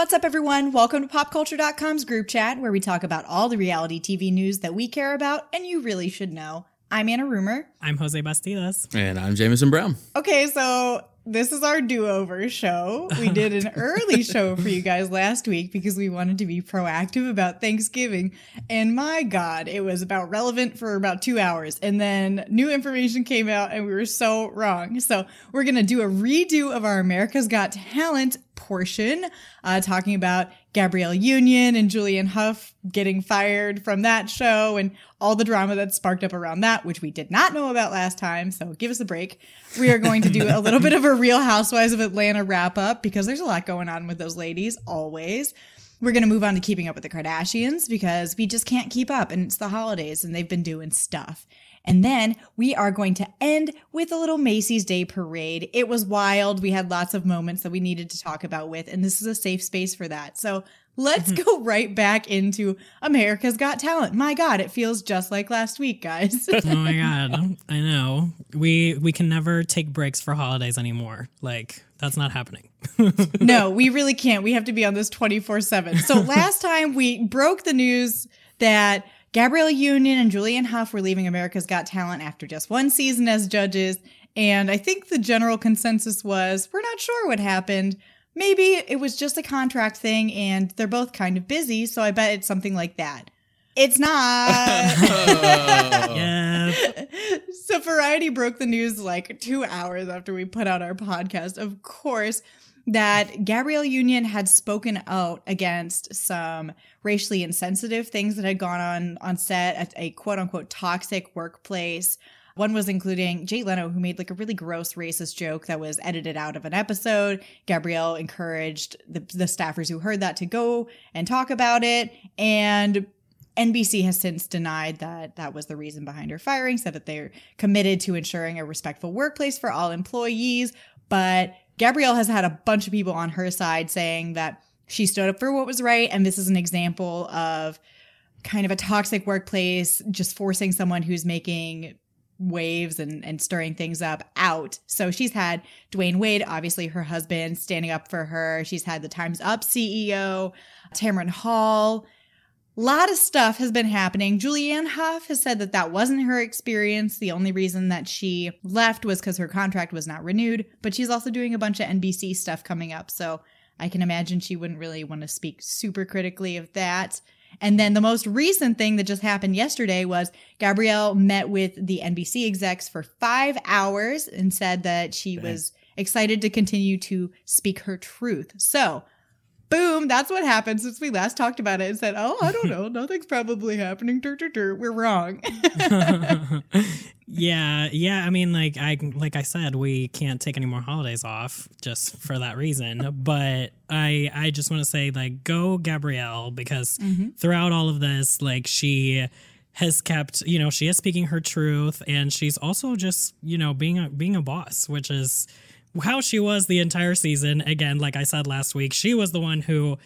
What's up, everyone? Welcome to PopCulture.com's group chat, where we talk about all the reality TV news that we care about and you really should know. I'm Anna Rumor. I'm Jose Bastidas. And I'm Jameson Brown. Okay, so this is our do-over show. We did an early show for you guys last week because we wanted to be proactive about Thanksgiving. And my God, it was about relevant for about two hours. And then new information came out and we were so wrong. So we're going to do a redo of our America's Got Talent portion, uh, talking about Gabrielle Union and Julianne Hough getting fired from that show and all the drama that sparked up around that, which we did not know about last time. So give us a break. We are going to do a little bit of a Real Housewives of Atlanta wrap up because there's a lot going on with those ladies always. We're going to move on to keeping up with the Kardashians because we just can't keep up and it's the holidays and they've been doing stuff. And then we are going to end with a little Macy's Day parade. It was wild. We had lots of moments that we needed to talk about with, and this is a safe space for that. So let's mm-hmm. go right back into America's Got Talent. My God, it feels just like last week, guys. oh my God. I know. We we can never take breaks for holidays anymore. Like that's not happening. no, we really can't. We have to be on this 24 7. So last time we broke the news that Gabrielle Union and Julianne Hough were leaving America's Got Talent after just one season as judges. And I think the general consensus was we're not sure what happened. Maybe it was just a contract thing and they're both kind of busy. So I bet it's something like that. It's not. yeah. So Variety broke the news like two hours after we put out our podcast. Of course, that Gabrielle Union had spoken out against some racially insensitive things that had gone on on set at a quote unquote toxic workplace. One was including Jay Leno, who made like a really gross racist joke that was edited out of an episode. Gabrielle encouraged the, the staffers who heard that to go and talk about it. And NBC has since denied that that was the reason behind her firing, said that they're committed to ensuring a respectful workplace for all employees. But Gabrielle has had a bunch of people on her side saying that she stood up for what was right. And this is an example of kind of a toxic workplace, just forcing someone who's making waves and, and stirring things up out. So she's had Dwyane Wade, obviously her husband, standing up for her. She's had the Time's Up CEO, Tamron Hall, lot of stuff has been happening. Julianne Hough has said that that wasn't her experience. The only reason that she left was because her contract was not renewed, but she's also doing a bunch of NBC stuff coming up. So I can imagine she wouldn't really want to speak super critically of that. And then the most recent thing that just happened yesterday was Gabrielle met with the NBC execs for five hours and said that she was excited to continue to speak her truth. So boom, that's what happened since we last talked about it and said, oh, I don't know, nothing's probably happening. Dur, dur, dur. We're wrong. yeah, yeah. I mean, like I like I said, we can't take any more holidays off just for that reason. But I I just want to say, like, go Gabrielle because mm-hmm. throughout all of this, like she has kept you know she is speaking her truth and she's also just you know being a being a boss which is how she was the entire season. Again, like I said last week, she was the one who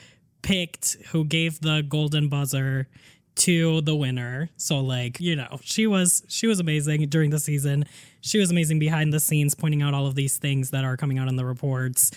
picked, who gave the golden buzzer to the winner. So like, you know, she was she was amazing during the season. She was amazing behind the scenes pointing out all of these things that are coming out in the reports.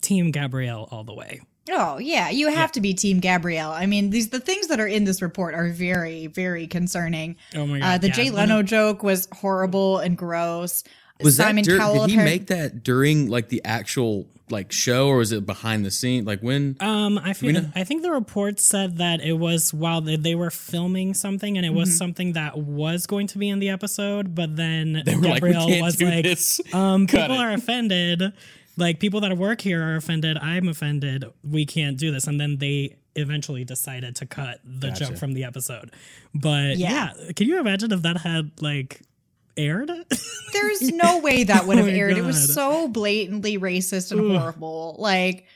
Team Gabrielle all the way. Oh yeah, you have yeah. to be Team Gabrielle. I mean, these the things that are in this report are very, very concerning. Oh my uh, god! Uh, the yeah, Jay Leno joke was horrible and gross. Was Simon that dur- Cowell did he make that during like the actual like show or was it behind the scene? Like when? Um, I feel, I think the report said that it was while they, they were filming something and it was mm-hmm. something that was going to be in the episode, but then Gabrielle like, was like, this. um, people it. are offended. Like people that work here are offended. I'm offended. We can't do this. And then they eventually decided to cut the gotcha. joke from the episode. But yeah. yeah, can you imagine if that had like aired? There's no way that would have oh aired. God. It was so blatantly racist and Ugh. horrible. Like,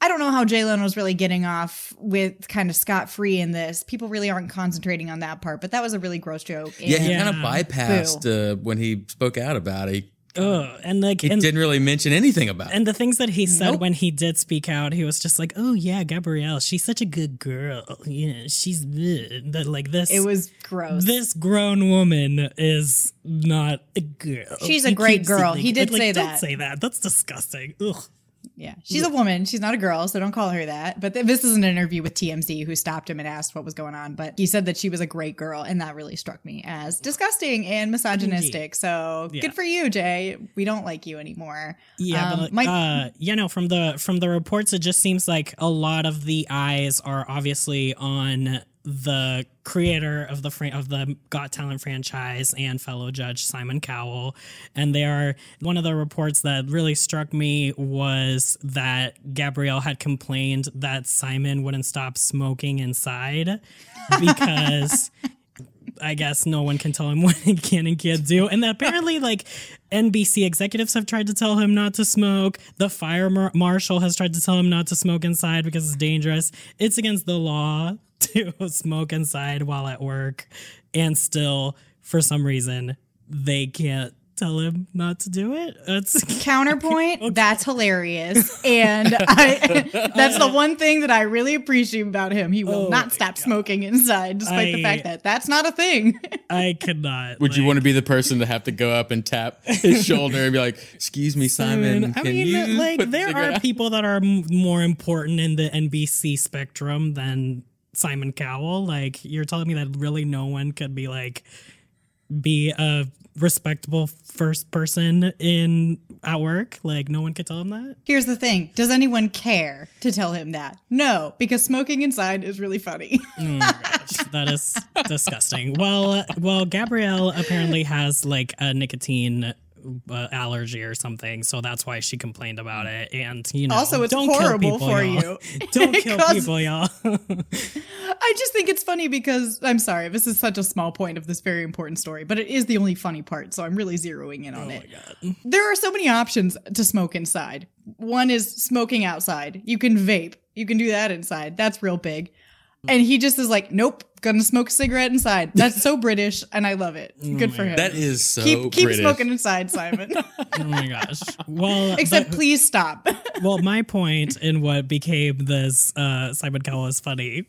I don't know how Jay Leno was really getting off with kind of scot free in this. People really aren't concentrating on that part, but that was a really gross joke. Yeah, he kind of bypassed uh, when he spoke out about it. Ugh, and like he and, didn't really mention anything about and it. the things that he said nope. when he did speak out he was just like oh yeah gabrielle she's such a good girl. You know she's that like this it was gross. this grown woman is not a girl. She's a great girl. he did like, say don't that. say that. That's disgusting. Ugh. Yeah, she's a woman. She's not a girl, so don't call her that. But th- this is an interview with TMZ who stopped him and asked what was going on. But he said that she was a great girl, and that really struck me as disgusting and misogynistic. So Yeah. good for you, Jay. We don't like you anymore. Yeah, Um, but my- uh, you know, from the from the reports, it just seems like a lot of the eyes are obviously on the creator of the of the Got Talent franchise and fellow judge Simon Cowell, and they are one of the reports that really struck me was that Gabrielle had complained that Simon wouldn't stop smoking inside because I guess no one can tell him what he can and can't do. And apparently, like, NBC executives have tried to tell him not to smoke. The fire mar- marshal has tried to tell him not to smoke inside because it's dangerous. It's against the law to smoke inside while at work. And still, for some reason, they can't tell him not to do it. It's Counterpoint, that's hilarious. And I that's the one thing that I really appreciate about him. He will Oh not my stop smoking inside, despite the fact that that's not a thing. I cannot. Would you want to be the person to have to go up and tap his shoulder and be like, "Excuse me, Simon, I can mean, you like put the there are out?" people that are m- more important in the NBC spectrum than Simon Cowell. Like you're telling me that really no one could be like be a respectable first person in at work. Like no one could tell him that. Here's the thing Does anyone care to tell him that? No, because smoking inside is really funny. Oh my gosh, that is disgusting. Well, well, Gabrielle apparently has like a nicotine. Uh, allergy or something, so that's why she complained about it. And you know, Also, it's don't kill horrible people, for y'all. you. Don't kill people, y'all. I just think it's funny because I'm sorry, this is such a small point of this very important story, but it is the only funny part, so I'm really zeroing in on it. There are so many options to smoke inside. One is smoking outside. You can vape. You can do that inside. That's real big. And he just is like, nope, gonna smoke a cigarette inside. That's so British, and I love it. Good for him. That is so keep keep British. smoking inside, Simon. oh my gosh. Well, Except but- please stop. well, my point in what became this uh, Simon Cowell is funny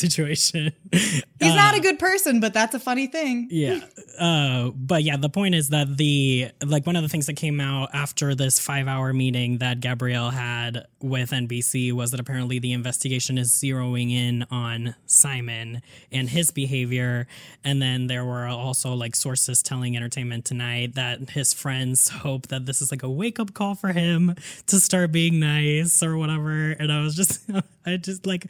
situation. He's not a good person, but that's a funny thing. Yeah. Uh, but yeah, the point is that the like one of the things that came out after this five hour meeting that Gabrielle had with NBC was that apparently the investigation is zeroing in on Simon and his behavior. And then there were also like sources telling Entertainment Tonight that his friends hope that this is like a wake up call for him to start being nice or whatever. And I was just, I just like,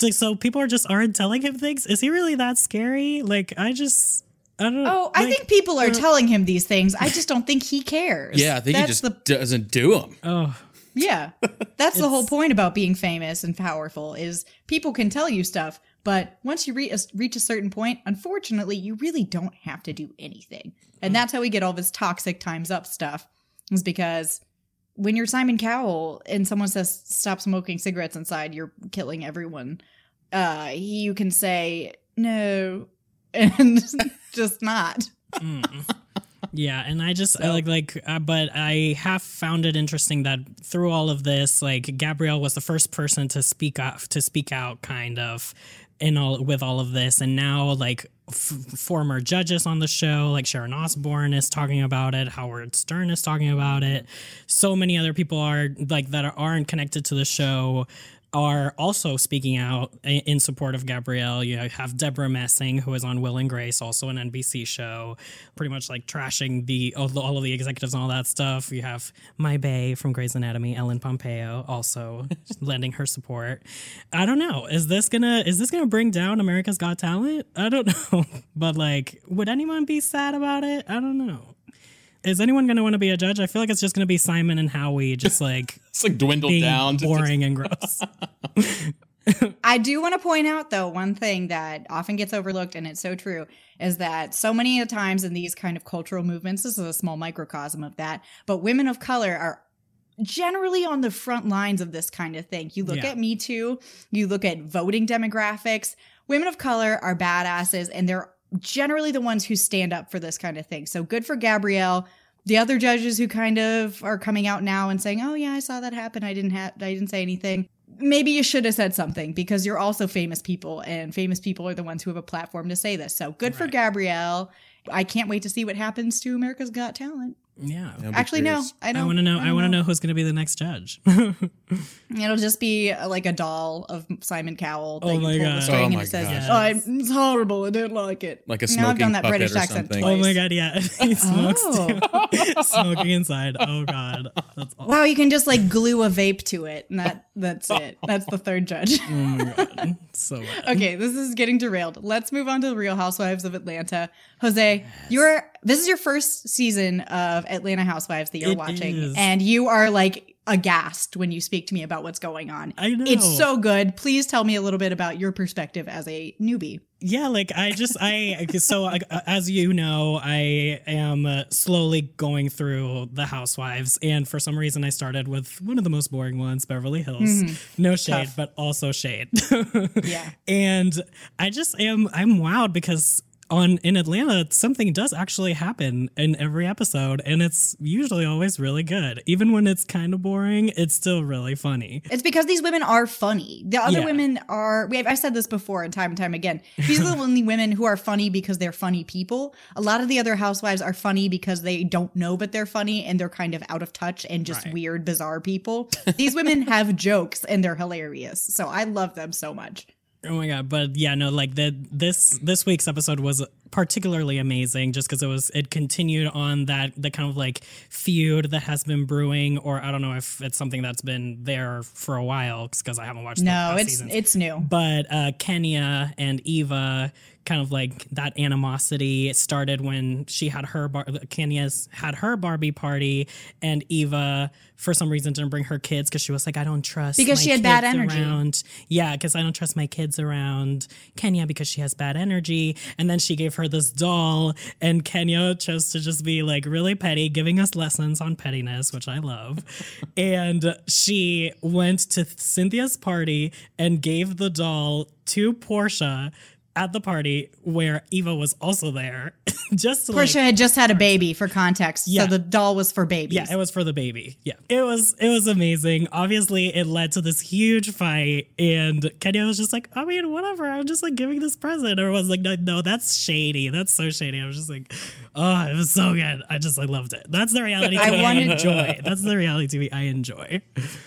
like, so people are just aren't telling him things. Is he really that scary? Like, I just, I don't. Oh, I think people are uh, telling him these things. I just don't think he cares. Yeah, I think that's he just the doesn't do them. Oh, yeah. That's the whole point about being famous and powerful is people can tell you stuff, but once you re- a- reach a certain point, unfortunately, you really don't have to do anything. And mm. that's how we get all this toxic times up stuff. Is because when you're Simon Cowell and someone says stop smoking cigarettes inside, you're killing everyone. Uh, you can say no and just not. yeah, and I just I like like, uh, but I have found it interesting that through all of this, like Gabrielle was the first person to speak up to speak out, kind of. In all with all of this, and now like f- former judges on the show, like Sharon Osbourne is talking about it, Howard Stern is talking about it. So many other people are like that are, aren't connected to the show are also speaking out in support of Gabrielle. You have Debra Messing, who is on Will and Grace, also an NBC show, pretty much like trashing the all, of the executives and all that stuff. You have My Bay from Grey's Anatomy, Ellen Pompeo, also lending her support. I don't know. Is this gonna is this gonna bring down America's Got Talent? I don't know. But like, would anyone be sad about it? I don't know. Is anyone going to want to be a judge? I feel like it's just going to be Simon and Howie, just like It's like dwindled being down. to just- boring and gross. I do want to point out, though, one thing that often gets overlooked, and it's so true, is that so many a times in these kind of cultural movements, this is a small microcosm of that, but women of color are generally on the front lines of this kind of thing. You look Yeah. at Me Too, you look at voting demographics, women of color are badasses, and they're generally the ones who stand up for this kind of thing. So good for Gabrielle. The other judges who kind of are coming out now and saying, "Oh yeah, I saw that happen. I didn't have I didn't say anything." maybe you should have said something because you're also famous people and famous people are the ones who have a platform to say this. So good for Gabrielle. I can't wait to see what happens to America's Got Talent. Yeah. Actually, no, curious. I I don't. I want to know. I don't want to know who's going to be the next judge. It'll just be uh, like a doll of Simon Cowell. that Oh you my pull God. The string Oh and my it says, gosh. "Oh, it's horrible. I didn't like it." Like a Now I've done smoking that puppet British or accent something. twice. oh my god, yeah, he smokes Oh. Smoking inside. Oh god, that's awful. Wow, you can just like glue a vape to it, and that that's it. That's the third judge. Oh my god, so bad. okay, this is getting derailed. Let's move on to the Real Housewives of Atlanta. Jose, you're this is your first season of Atlanta Housewives that you're It watching, is. and you are like aghast when you speak to me about what's going on. I know. It's so good. Please tell me a little bit about your perspective as a newbie. Yeah, like I just I so as you know, I am slowly going through the Housewives, and for some reason, I started with one of the most boring ones, Beverly Hills. Mm-hmm. No shade, Tough. but also shade. Yeah. and I just am I'm wowed because on in Atlanta something does actually happen in every episode and it's usually always really good. Even when it's kind of boring, it's still really funny. It's because these women are funny. The other Yeah. women are. We have, I've said this before, and time and time again. These are the only women who are funny because they're funny people. A lot of the other housewives are funny because they don't know, but they're funny, and they're kind of out of touch and just Right. weird, bizarre people. These women have jokes, and they're hilarious. So I love them so much. Oh my god! But yeah, no, like the this this week's episode was particularly amazing just because it was it continued on that the kind of like feud that has been brewing, or I don't know if it's something that's been there for a while because I haven't watched. the No, past it's seasons. it's new. but uh, Kenya and Eva kind of like that animosity it started when she had her bar- Kenya's had her Barbie party and Eva for some reason didn't bring her kids because she was like I don't trust Because my she had bad energy. around yeah because I don't trust my kids around Kenya because she has bad energy and then she gave her this doll. And Kenya chose to just be like really petty giving us lessons on pettiness which I love. And she went to Cynthia's party and gave the doll to Porsha at the party where Eva was also there just Porsha like had just had a baby for context, Yeah. so the doll was for babies. yeah, it was for the baby. Yeah. It was it was amazing. Obviously, it led to this huge fight and Kenya was just like, I mean, whatever. I'm just like giving this present. Or was like, no, no, that's shady. That's so shady. I was just like, oh, it was so good. I just I loved it. That's the reality I TV I, wanted- enjoy. That's the reality TV I enjoy.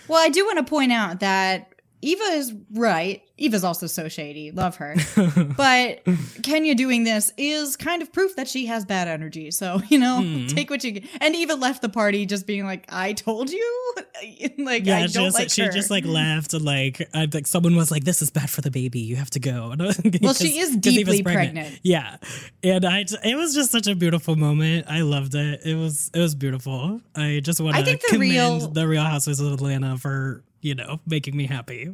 Well, I do want to point out that Eva is right. Eva's also so shady. Love her. but Kenya doing this is kind of proof that she has bad energy. So, you know, Hmm. take what you get. And Eva left the party just being like, I told you. like, Yeah, I she, don't just, like she her. just like left and like I like someone was like, "This is bad for the baby. You have to go." Well, she is deeply pregnant. Yeah, and I it was just such a beautiful moment. I loved it. It was it was beautiful. I just want to commend real- the Real Housewives of Atlanta for you know making me happy.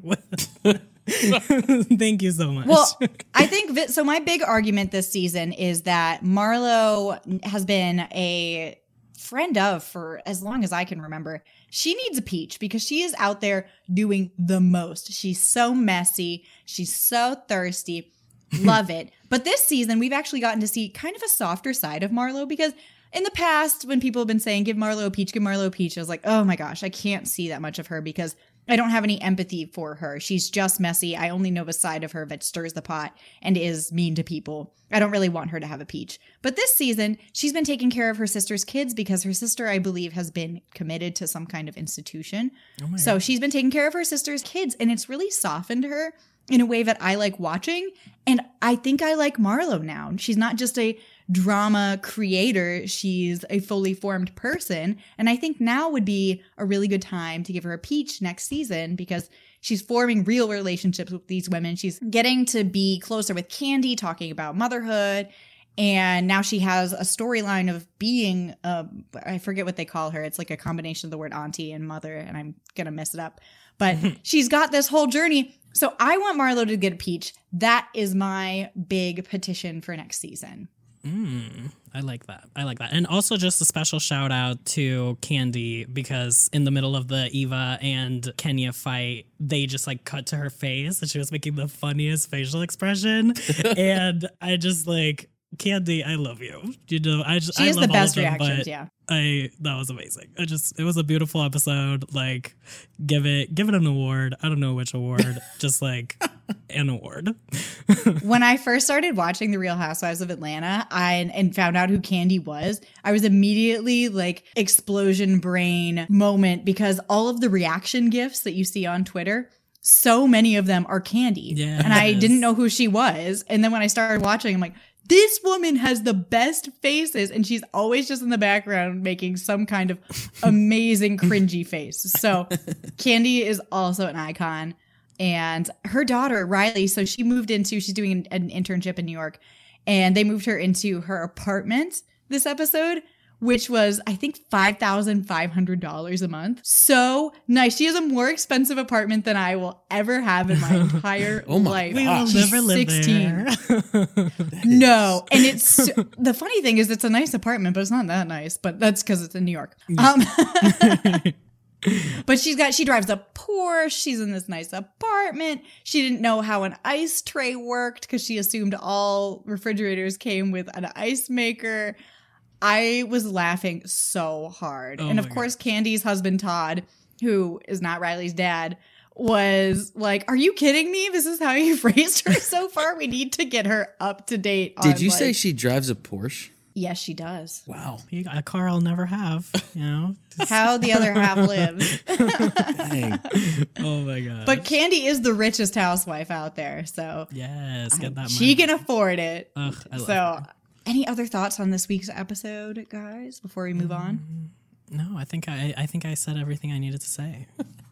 Thank you so much. Well, I think vi- so. My big argument this season is that Marlo has been a friend of for as long as I can remember. She needs a peach because she is out there doing the most. She's so messy. She's so thirsty. Love it. But this season, we've actually gotten to see kind of a softer side of Marlo because in the past, when people have been saying, give Marlo a peach, give Marlo a peach, I was like, oh my gosh, I can't see that much of her because I don't have any empathy for her. She's just messy. I only know a side of her that stirs the pot and is mean to people. I don't really want her to have a peach. But this season, she's been taking care of her sister's kids because her sister, I believe, has been committed to some kind of institution. Oh so she's been taking care of her sister's kids and it's really softened her in a way that I like watching. And I think I like Marlo now. She's not just a drama creator, she's a fully formed person. And I think now would be a really good time to give her a peach next season because she's forming real relationships with these women. She's getting to be closer with Kandi, talking about motherhood. And now she has a storyline of being, uh, I forget what they call her. It's like a combination of the word auntie and mother, and I'm going to mess it up. But she's got this whole journey. So I want Marlo to get a peach. That is my big petition for next season. Mm, I like that. I like that. And also just a special shout out to Kandi because in the middle of the Eva and Kenya fight, they just like cut to her face and she was making the funniest facial expression. and I just like Kandi, I love you. You know, I just She I has the love all best of them, reactions, but yeah. I that was amazing. I just it was a beautiful episode. Like give it give it an award. I don't know which award. just like an award. when I first started watching The Real Housewives of Atlanta I, and found out who Kandi was, I was immediately like explosion brain moment because all of the reaction gifs that you see on Twitter, so many of them are Kandi. Yes. And I didn't know who she was. And then when I started watching, I'm like, this woman has the best faces and she's always just in the background making some kind of amazing cringy face. So Kandi is also an icon and her daughter Riley so she moved into she's doing an, an internship in New York and they moved her into her apartment this episode which was I think five thousand five hundred dollars a month. So nice. She has a more expensive apartment than I will ever have in my entire Oh my life. We will She's never live 16. there. No, and it's the funny thing is it's a nice apartment, but it's not that nice. But that's because it's in New York. Um, but she's got she drives a Porsche. She's in this nice apartment. She didn't know how an ice tray worked because she assumed all refrigerators came with an ice maker. I was laughing so hard, Oh and of course, Kandi's husband Todd, who is not Riley's dad. Was like, are you kidding me? This is how you've raised her so far. We need to get her up to date. Did on, you say she drives a Porsche? Yes, she does. Wow. You got a car I'll never have. You know. How the other half lives. Dang. oh my god. But Kandi is the richest housewife out there, so yes, get that. she money. can afford it. Ugh, I love so, her. any other thoughts on this week's episode, guys? Before we move on, mm, No, I think I I think I said everything I needed to say.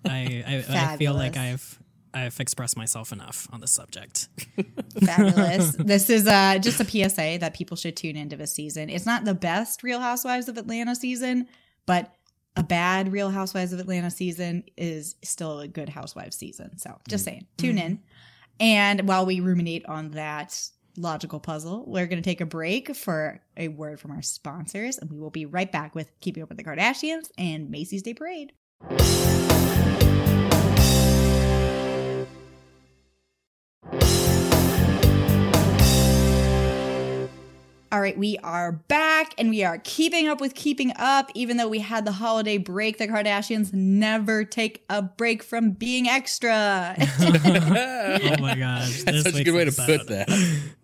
I I, I feel like I've I've expressed myself enough on the subject. fabulous. this is uh, just a PSA that people should tune into this season. It's not the best Real Housewives of Atlanta season, but a bad Real Housewives of Atlanta season is still a good Housewives season. So, just saying, tune in. And while we ruminate on that logical puzzle, we're going to take a break for a word from our sponsors, and we will be right back with Keeping Up with the Kardashians and Macy's Day Parade. All right, we are back and we are keeping up with keeping up. Even though we had the holiday break, the Kardashians never take a break from being extra. oh my gosh, That's such a good way to episode- put that.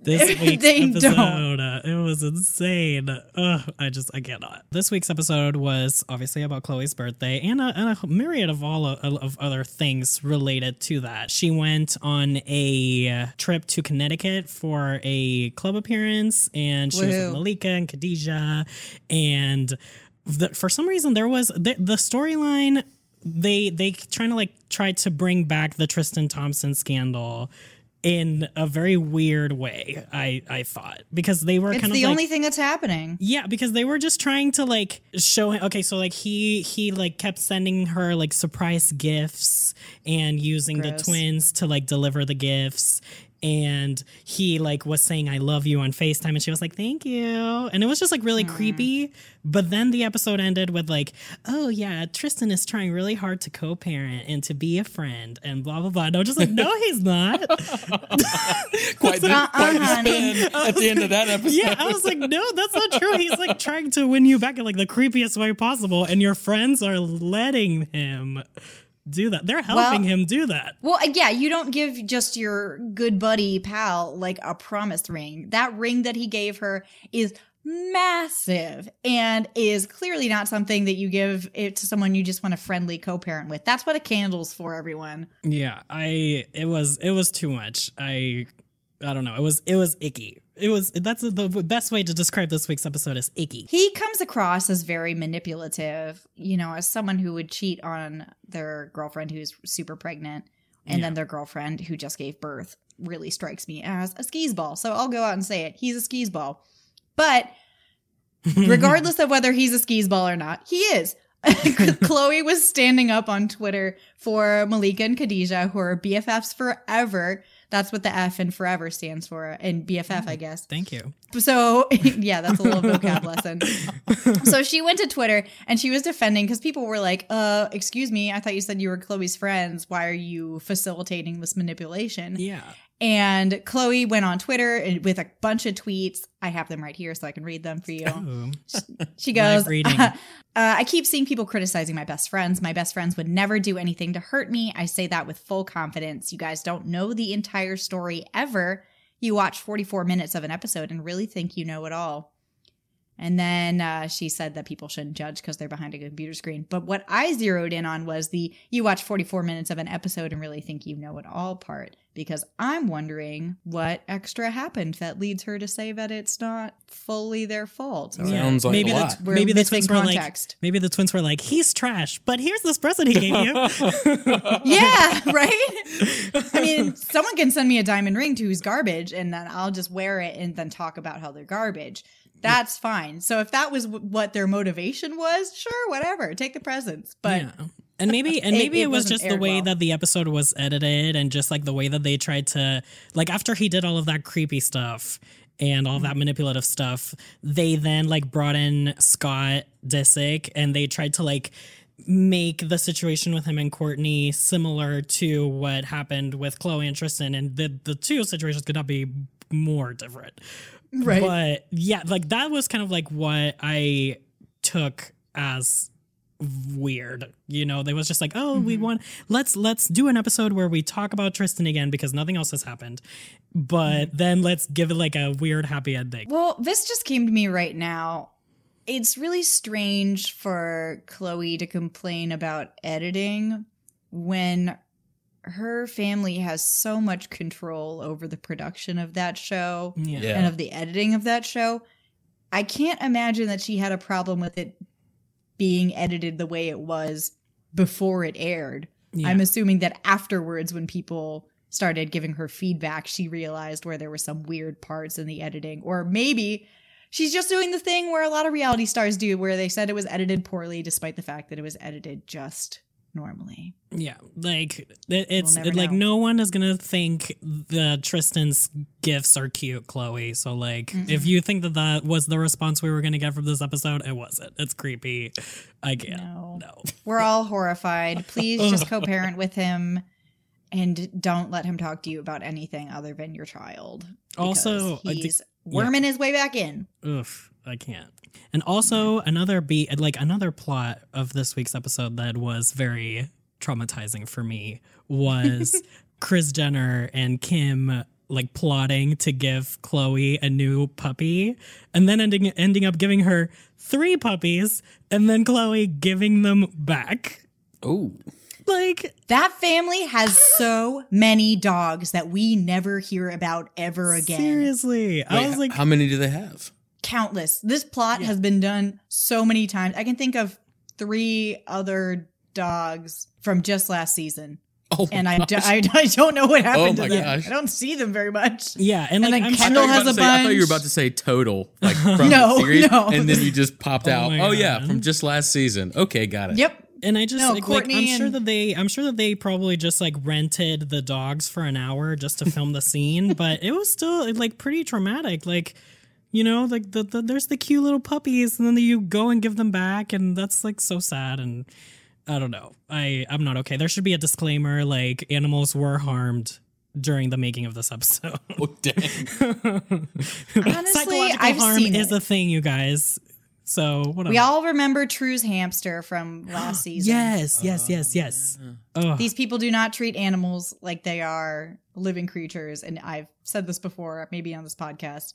This week's They episode, don't. uh, it was insane. Ugh, I just I cannot. This week's episode was obviously about Khloé's birthday and a, and a myriad of all of, of other things related to that. She went on a trip to Connecticut for a club appearance, and she was with Malika and Khadijah, and the, for some reason there was the, the storyline they they trying to like try to bring back the Tristan Thompson scandal in a very weird way. I I thought because they were it's kind the of like, only thing that's happening. yeah, because they were just trying to like show him. Okay, so like he he like kept sending her like surprise gifts and using Gross. the twins to like deliver the gifts. And he like was saying I love you on FaceTime and she was like thank you. And it was just like really mm. creepy. But then the episode ended with like, oh yeah, Tristan is trying really hard to co-parent and to be a friend and blah blah blah. And I was just like, no, he's not. quite the, Uh-uh, quite the honey. spin at the end of that episode. Yeah, I was like, no, that's not true. He's like trying to win you back in like the creepiest way possible, and your friends are letting him do that. They're helping Well- him do that. Well, uh, yeah, you don't give just your good buddy pal like a promise ring. That ring that he gave her is massive and is clearly not something that you give it to someone you just want a friendly co-parent with. That's what a candle's for, everyone. Yeah, I it was it was too much. I I don't know. It was it was icky. It was that's the best way to describe this week's episode is icky. He comes across as very manipulative, you know, as someone who would cheat on their girlfriend who's super pregnant and Yeah. then their girlfriend who just gave birth really strikes me as a skis ball. So I'll go out and say it. He's a skis ball. But regardless of whether he's a skis ball or not, he is. Khloé was standing up on Twitter for Malika and Khadijah, who are BFFs forever. That's what the F in forever stands for, and BFF, I guess. Thank you. So, yeah, that's a little vocab lesson. So she went to Twitter and she was defending because people were like, uh, excuse me, I thought you said you were Khloé's friends. Why are you facilitating this manipulation? Yeah. And Khloé went on Twitter with a bunch of tweets. I have them right here so I can read them for you. Ooh. She goes, Live reading. uh, I keep seeing people criticizing my best friends. My best friends would never do anything to hurt me. I say that with full confidence. You guys don't know the entire story ever. You watch 44 minutes of an episode and really think you know it all. And then uh, she said that people shouldn't judge because they're behind a computer screen. But what I zeroed in on was the you watch 44 minutes of an episode and really think you know it all part. Because I'm wondering what extra happened that leads her to say that it's not fully their fault. or Sounds like maybe a the, lot. We're maybe the missing twins were context. like maybe the twins were like he's trash, but here's this present he gave you. Yeah, right? I mean, someone can send me a diamond ring to who's garbage, and then I'll just wear it and then talk about how they're garbage. That's fine. So if that was w- what their motivation was, sure, whatever. Take the presents. But yeah. And maybe and It- maybe it, it was wasn't just the way well. that the episode was edited and just like the way that they tried to like after he did all of that creepy stuff and all Mm-hmm. that manipulative stuff, they then like brought in Scott Disick and they tried to like make the situation with him and Kourtney similar to what happened with Khloé and Tristan and the the two situations could not be more different. Right. But yeah, like that was kind of like what I took as weird. You know, they was just like, "Oh, we mm-hmm. want let's let's do an episode where we talk about Tristan again because nothing else has happened." But mm-hmm. then let's give it like a weird happy ending. Well, this just came to me right now. It's really strange for Khloé to complain about editing when her family has so much control over the production of that show Yeah. Yeah. and of the editing of that show. I can't imagine that she had a problem with it being edited the way it was before it aired. Yeah. I'm assuming that afterwards, when people started giving her feedback, she realized where there were some weird parts in the editing. Or maybe she's just doing the thing where a lot of reality stars do, where they said it was edited poorly, despite the fact that it was edited just normally. Yeah, like it's it, like know. no one is gonna think the Tristan's gifts are cute, Khloé. So like, if you think that that was the response we were gonna get from this episode, it wasn't. It's creepy. I can't. No. No. We're all horrified. Please just co parent with him and don't let him talk to you about anything other than your child. Also, he's worming his way back in. Oof, I can't. And also another beat, like another plot of this week's episode that was very traumatizing for me was Kris Jenner and Kim like plotting to give Khloé a new puppy and then ending ending up giving her three puppies and then Khloé giving them back. Oh, Like That family has so many dogs that we never hear about ever again. seriously. I was like how many do they have? Countless. This plot has been done so many times. I can think of three other dogs from just last season. Oh, And I, do, I, I, don't know what happened Oh my to them. gosh. I don't see them very much. yeah, and And then I'm Kendall has about a to say, I thought you were about to say total, like from No, the series, no. and then you just popped Oh out. my Oh yeah, from just last season. Okay, got it. Yep. and I just No, like, like, Kourtney I'm sure that they I'm sure that they probably just like rented the dogs for an hour just to film the scene, but it was still like pretty traumatic. Like, you know, like the, the there's the cute little puppies, and then you go and give them back, and that's like so sad. And I don't know, I I'm not okay. There should be a disclaimer like animals were harmed during the making of this episode. Oh dang. Honestly, I've harm seen is it. a thing, you guys. So whatever. We all remember True's hamster from last season. yes, oh, yes, yes, yes. Oh, These people do not treat animals like they are living creatures. And I've said this before, maybe on this podcast,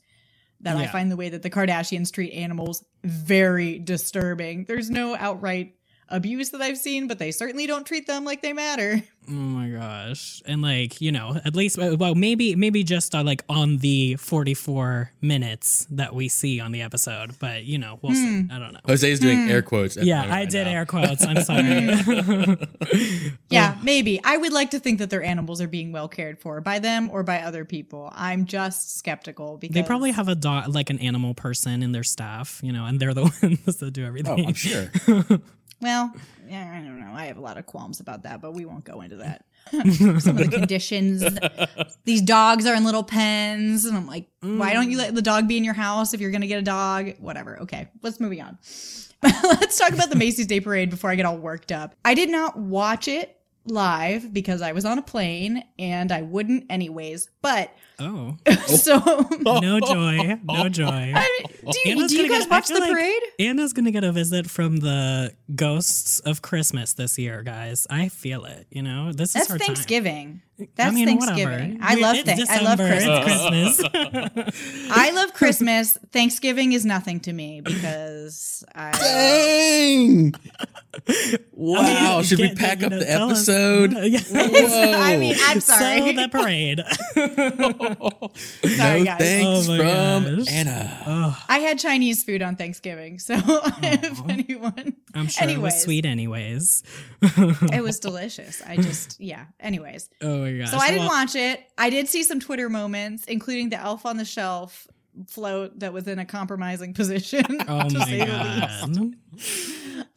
that I find the way that the Kardashians treat animals very disturbing. There's no outright abuse that I've seen, but they certainly don't treat them like they matter. Oh my gosh. And like, you know, at least uh, well maybe maybe just uh, like on the 44 minutes that we see on the episode, but you know, we'll see. I don't know. Jose's doing air quotes. at Yeah, moment I right did now. air quotes. I'm sorry. Yeah, maybe. I would like to think that their animals are being well cared for by them or by other people. I'm just skeptical because they probably have a dog like an animal person in their staff, you know, and they're the ones that do Oh, everything. I'm sure. Well, yeah, I don't know. I have a lot of qualms about that, but we won't go into that. Some of the conditions. These dogs are in little pens, and I'm like, why don't you let the dog be in your house if you're going to get a dog? Whatever. Okay, let's moving on. let's talk about the Macy's Day Parade before I get all worked up. I did not watch it live because I was on a plane and I wouldn't anyways. But Oh, so no joy, no joy. I mean, do you, do you guys get- watch the feel like parade? Anna's gonna get a visit from the ghosts of Christmas this year, guys. I feel it. You know, this That's is our time. Thanksgiving. That's I mean, Thanksgiving. whatever. I love It's thank- I love December, Christmas. Christmas. I love Christmas. Thanksgiving is nothing to me because I Dang! Wow! mean, Should we pack up the tell us- episode? Yeah. I mean, I'm So sorry. the parade. Sorry, no guys. thanks Oh from gosh. Anna. I had Chinese food on Thanksgiving, so if anyone, I'm sure it was Anyways. sweet, anyways. it was delicious. I just, yeah. Anyways, Oh my gosh. so I didn't Well, watch it. I did see some Twitter moments, including the Elf on the Shelf float that was in a compromising position. Oh my say the least.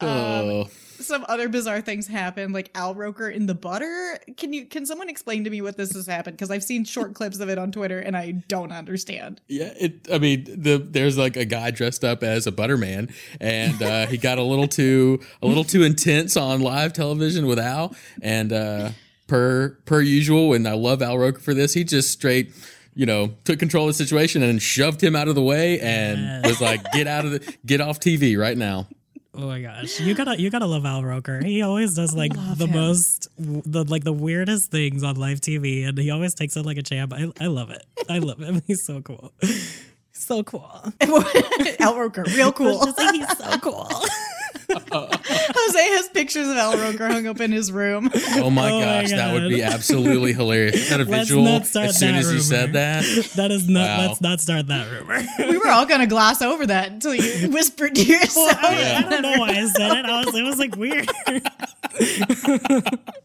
god. Um, oh, Some other bizarre things happened, like Al Roker in the butter. Can you? Can someone explain to me what this has happened? Because I've seen short clips of it on Twitter and I don't understand. yeah. It. I mean, the there's like a guy dressed up as a butterman, and uh, he got a little too a little too intense on live television with Al, and uh, per per usual. And I love Al Roker for this. He just straight. You know, took control of the situation and shoved him out of the way, and Yes. was like, "Get out of the, get off TV right now." Oh my gosh, you gotta you gotta love Al Roker. He always does like the him. most the like the weirdest things on live TV, and he always takes it like a champ. I I love it. I love him. He's so cool. So cool. Al Roker, real cool. Just like he's so cool. Jose has pictures of Al Roker hung up in his room. Oh my Oh my gosh, that would be absolutely hilarious. Is that a Let's visual not start as soon that as you said that? That is not. Wow. Let's not start that rumor. We were all gonna gloss over that until you whispered to yourself. I, I don't know why I said it. I was. It was like weird.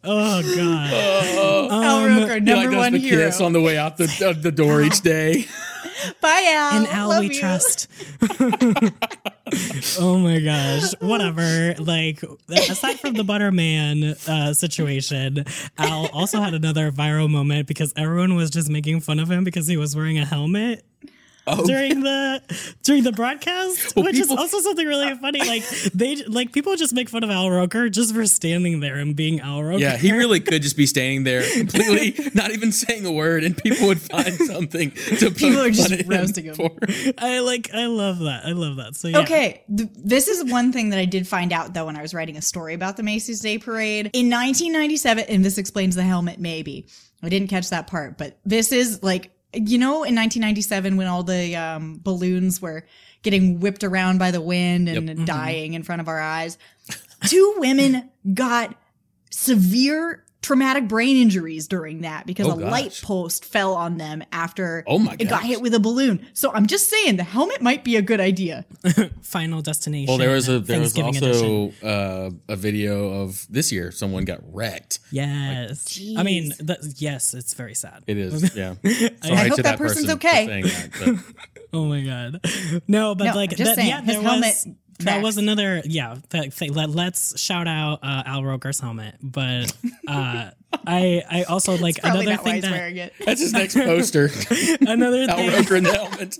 oh god. Al Roker, He number like does one the hero. kiss on the way out the, uh, the door each day. Bye, Al. And Al Love we you. trust. oh my gosh. Whatever. Like aside from the Butterman uh, situation, Al also had another viral moment because everyone was just making fun of him because he was wearing a helmet. Oh, During the during the broadcast, Well, which people- is also something really funny. Like they like people just make fun of Al Roker just for standing there and being Al Roker. yeah, he really could just be standing there completely, not even saying a word, and people would find something to People poke are just fun roasting him. for. I like I love that. I love that. So yeah. Okay, th- this is one thing that I did find out though when I was writing a story about the Macy's Day Parade in 1997, and this explains the helmet. Maybe I didn't catch that part, but this is like you know in 1997 when all the um, balloons were getting whipped around by the wind and Yep. dying in front of our eyes. Two women got severe traumatic brain injuries during that because Oh, a light post fell on them after Oh my it got hit with a balloon. So I'm just saying the helmet might be a good idea. Final destination. Well, there was a there was also uh, a video of this year. Someone got wrecked. Yes. I mean, th- yes, it's very sad. It is, yeah. Sorry hope to that person's person for okay. saying that, Oh my god. No, but No, like just that, saying, yeah, his helmet was that was another yeah. Th- th- let, let's shout out uh, Al Roker's helmet, but uh, I I also like Probably another not why thing he's that wearing it. That's his next poster. another Al thing. Roker in the helmet.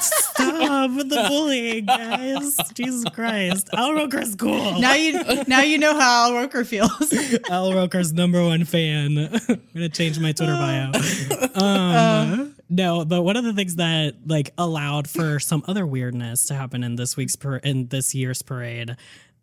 Stop with the bullying, guys! Jesus Christ, Al Roker's cool. Now you now you know how Al Roker feels. Al Roker's number one fan. I'm gonna change my Twitter bio. Um, no, but one of the things that like allowed for some other weirdness to happen in this week's par- in this year's parade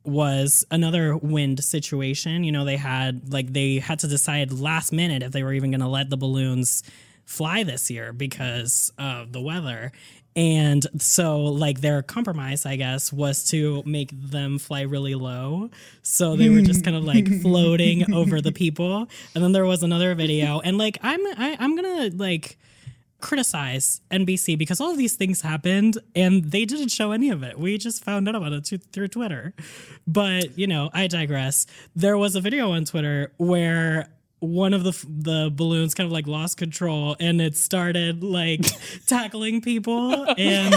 was another wind situation. You know, they had like they had to decide last minute if they were even gonna let the balloons fly this year because of the weather. And so, like, their compromise, I guess, was to make them fly really low. So they were just kind of like floating over the people. And then there was another video, and like, I'm I, I'm gonna like criticize NBC because all of these things happened and they didn't show any of it. We just found out about it t- through Twitter. But, you know, I digress. There was a video on Twitter where one of the the balloons kind of like lost control and it started like tackling people and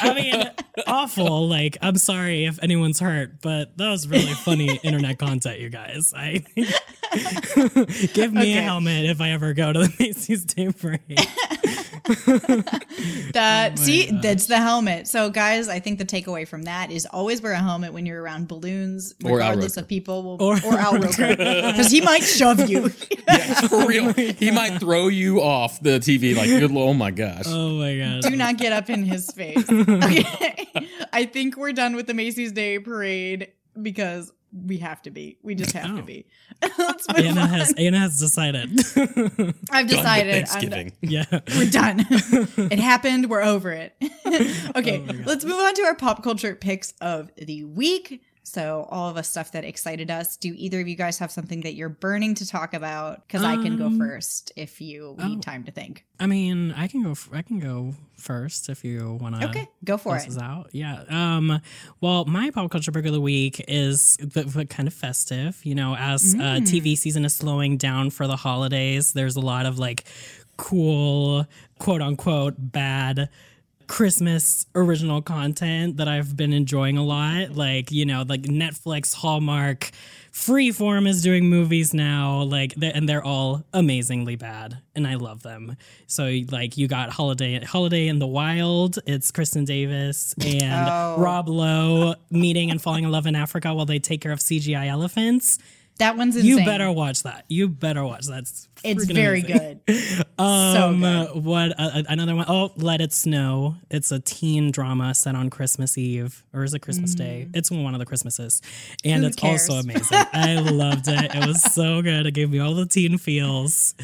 I mean awful like I'm sorry if anyone's hurt but that was really funny internet content you guys I give me Okay. a helmet if I ever go to the Macy's Day Parade that oh see, gosh. that's the helmet. So, guys, I think the takeaway from that is always wear a helmet when you're around balloons, Or regardless of people, will, Or or, Al Roker, because he might shove you. Yeah, for real. He might throw you off the TV like, good, oh my gosh. Oh my gosh, Do not get up in his face. Okay, I think we're done with the Macy's Day Parade because we have to be. We just have Oh. to be. Let's move Anna on. has Anna has decided. I've Done with decided. I'm Thanksgiving. yeah. We're done. it happened. We're over it. Oh okay, Oh let's move on to our pop culture picks of the week. So, all of us stuff that excited us. Do either of you guys have something that you're burning to talk about? Because I can go Um, first if you oh. need time to think. I mean, I can go. f- I can go first if you want to. Okay, go for This it. is out. Yeah. Um. Well, my pop culture pick of the week is the, the kind of festive. You know, as uh, Mm. TV season is slowing down for the holidays, there's a lot of like cool, quote unquote, bad. Christmas original content that I've been enjoying a lot. Like, you know, like Netflix, Hallmark, Freeform is doing movies now. Like, they're, and they're all amazingly bad, and I love them. So, like, you got Holiday, Holiday in the Wild. It's Kristin Davis and Oh. Rob Lowe meeting and falling in love in Africa while they take care of CGI elephants. That one's insane. You better watch that. You better watch that. It's, It's very amazing. good. Um, good. uh, what uh, another one? Oh, Let It Snow. It's a teen drama set on Christmas Eve, or is it Christmas Day? It's one of the Christmases, and Mm. Who it's also amazing. I loved it. It was so good. It gave me all the teen feels.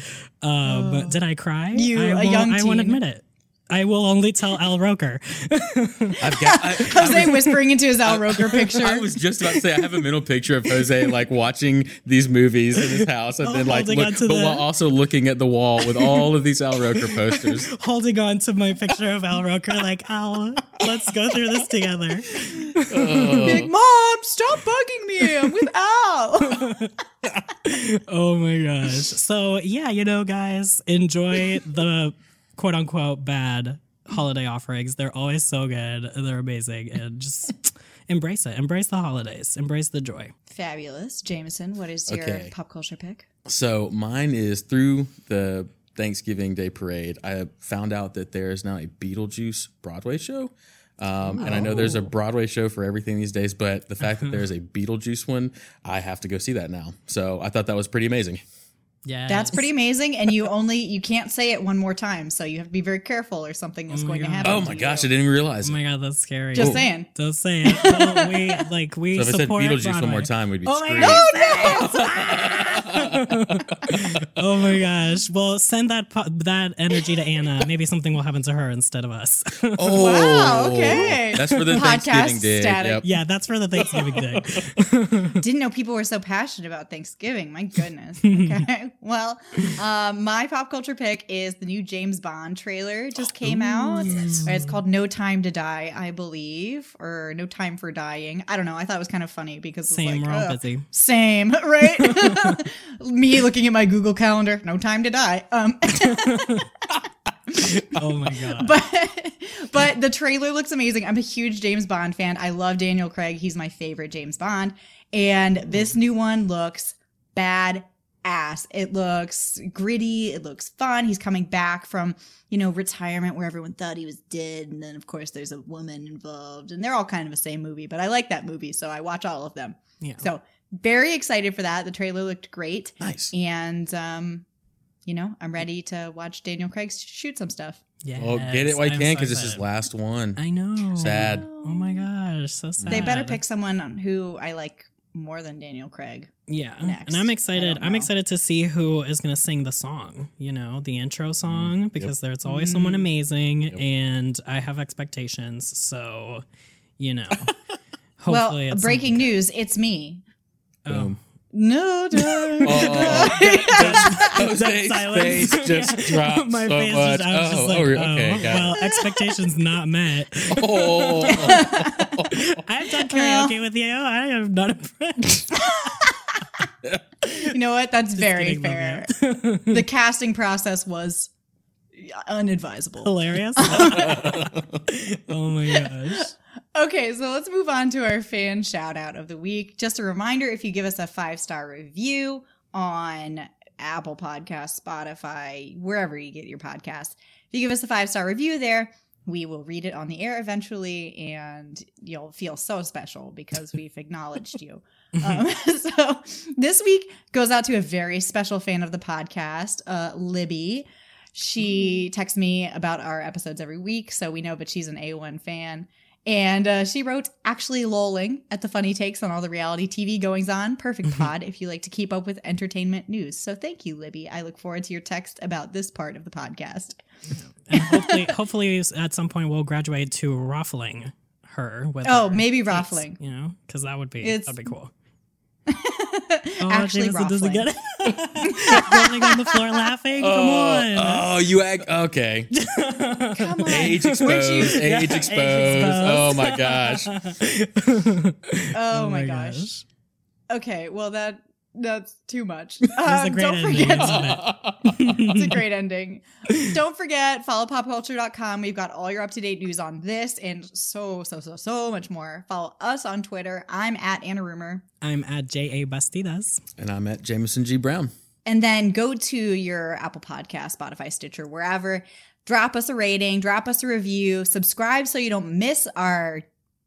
Um, did I cry? Oh. You, I a young I won't admit it. I will only tell Al Roker. I've got. I, Jose whispering into his Al Roker picture. I was just about to say I have a mental picture of Jose like watching these movies in his house and oh, then like look, but the- while also looking at the wall with all of these Al Roker posters. holding on to my picture of Al Roker, like, Al, let's go through this together. Oh. Be like, Mom, stop bugging me. I'm with Al. Oh my gosh. So, yeah, you know, guys, enjoy the quote unquote bad holiday offerings. They're always so good. They're amazing. And just embrace it. Embrace the holidays. Embrace the joy. Fabulous. Jameson, what is your Okay. pop culture pick? So mine is through the Thanksgiving Day parade. I found out that there is now a Beetlejuice Broadway show. Um, and I know there's a Broadway show for everything these days, but the fact that there's a Beetlejuice one, I have to go see that now. So I thought that was pretty amazing. Yeah. That's pretty amazing. And you only, you can't say it one more time. So you have to be very careful or something is Oh my going to happen. Oh to my you. gosh, I didn't even realize Oh my god, that's scary. Just Oh. saying. Just saying. Well, we like we So if I said support Beetlejuice one more time, we'd be Oh my screwed. Oh, Oh my gosh! Well, send that po- that energy to Anna. Maybe something will happen to her instead of us. Oh, Wow, okay. That's for the Podcast Thanksgiving Day. Yep. yeah, that's for the Thanksgiving day. Didn't know people were so passionate about Thanksgiving. My goodness. Okay. well, um, my pop culture pick is the new James Bond trailer. Just came out. It's called No Time to Die, I believe, or No Time for Dying. I don't know. I thought it was kind of funny because it's Same, like, we're all ugh. busy. Same, right? Me looking at my Google Calendar. No time to die. Um, Oh my god! but but the trailer looks amazing. I'm a huge James Bond fan. I love Daniel Craig. He's my favorite James Bond. And this new one looks bad ass. It looks gritty. It looks fun. He's coming back from, you know, retirement where everyone thought he was dead. And then, of course, there's a woman involved. And they're all kind of the same movie, but I like that movie. So I watch all of them. yeah. So very excited for that. The trailer looked great. Nice. And, um, you know, I'm ready to watch Daniel Craig shoot some stuff. Yeah. Well, get it while you I'm can so because this is excited. last one. I know. Sad. Oh my gosh, so sad. They better pick someone who I like more than Daniel Craig. Yeah, next. and I'm excited. I'm excited to see who is going to sing the song. You know, the intro song because there's always Mm. someone amazing, and I have expectations. So, you know, hopefully, well, breaking news, it's me. Something- Boom. No time. Oh, um, Jose's oh. silence. face just dropped My so face much. just, I was oh, just like, oh, oh, okay, oh, got well, expectations not met. Oh, I've done karaoke with you. I am not impressed. you know what? That's very fair. the casting process was unadvisable. Hilarious. oh my gosh. Okay, so let's move on to our fan shout out of the week. Just a reminder if you give us a five star review on Apple Podcast, Spotify, wherever you get your podcast. If you give us a five star review there, we will read it on the air eventually, and you'll feel so special because we've acknowledged you. Um, so this week goes out to a very special fan of the podcast, uh, Libby. She texts me about our episodes every week, so we know, but she's an A1 fan. And uh, she wrote, actually lolling at the funny takes on all the reality TV goings on. Perfect pod if you like to keep up with entertainment news. So thank you, Libby. I look forward to your text about this part of the podcast. And hopefully, hopefully, at some point, we'll graduate to ruffling her with. Oh, our maybe takes, ruffling. You know, because that would be It's- that'd be cool. actually, Jameson doesn't get it. Rolling on the floor laughing. Come oh, on. Oh, you act okay. Come on. Age exposed. you- Age Yeah, age exposed. exposed. Oh my gosh. Oh, oh, my gosh. Okay, well that that's too much. That's a Um, great don't ending. forget. Love it's a great ending. Don't forget, follow popculture.com. We've got all your up to date news on this and so, so, so, so much more. Follow us on Twitter. I'm at Anna Rumer. I'm at J A Bastidas. and I'm at Jameson G. Brown. And then go to your Apple Podcast, Spotify, Stitcher, wherever. Drop us a rating, drop us a review, subscribe so you don't miss our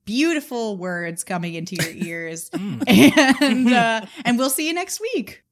beautiful words coming into your ears. and uh, and we'll see you next week.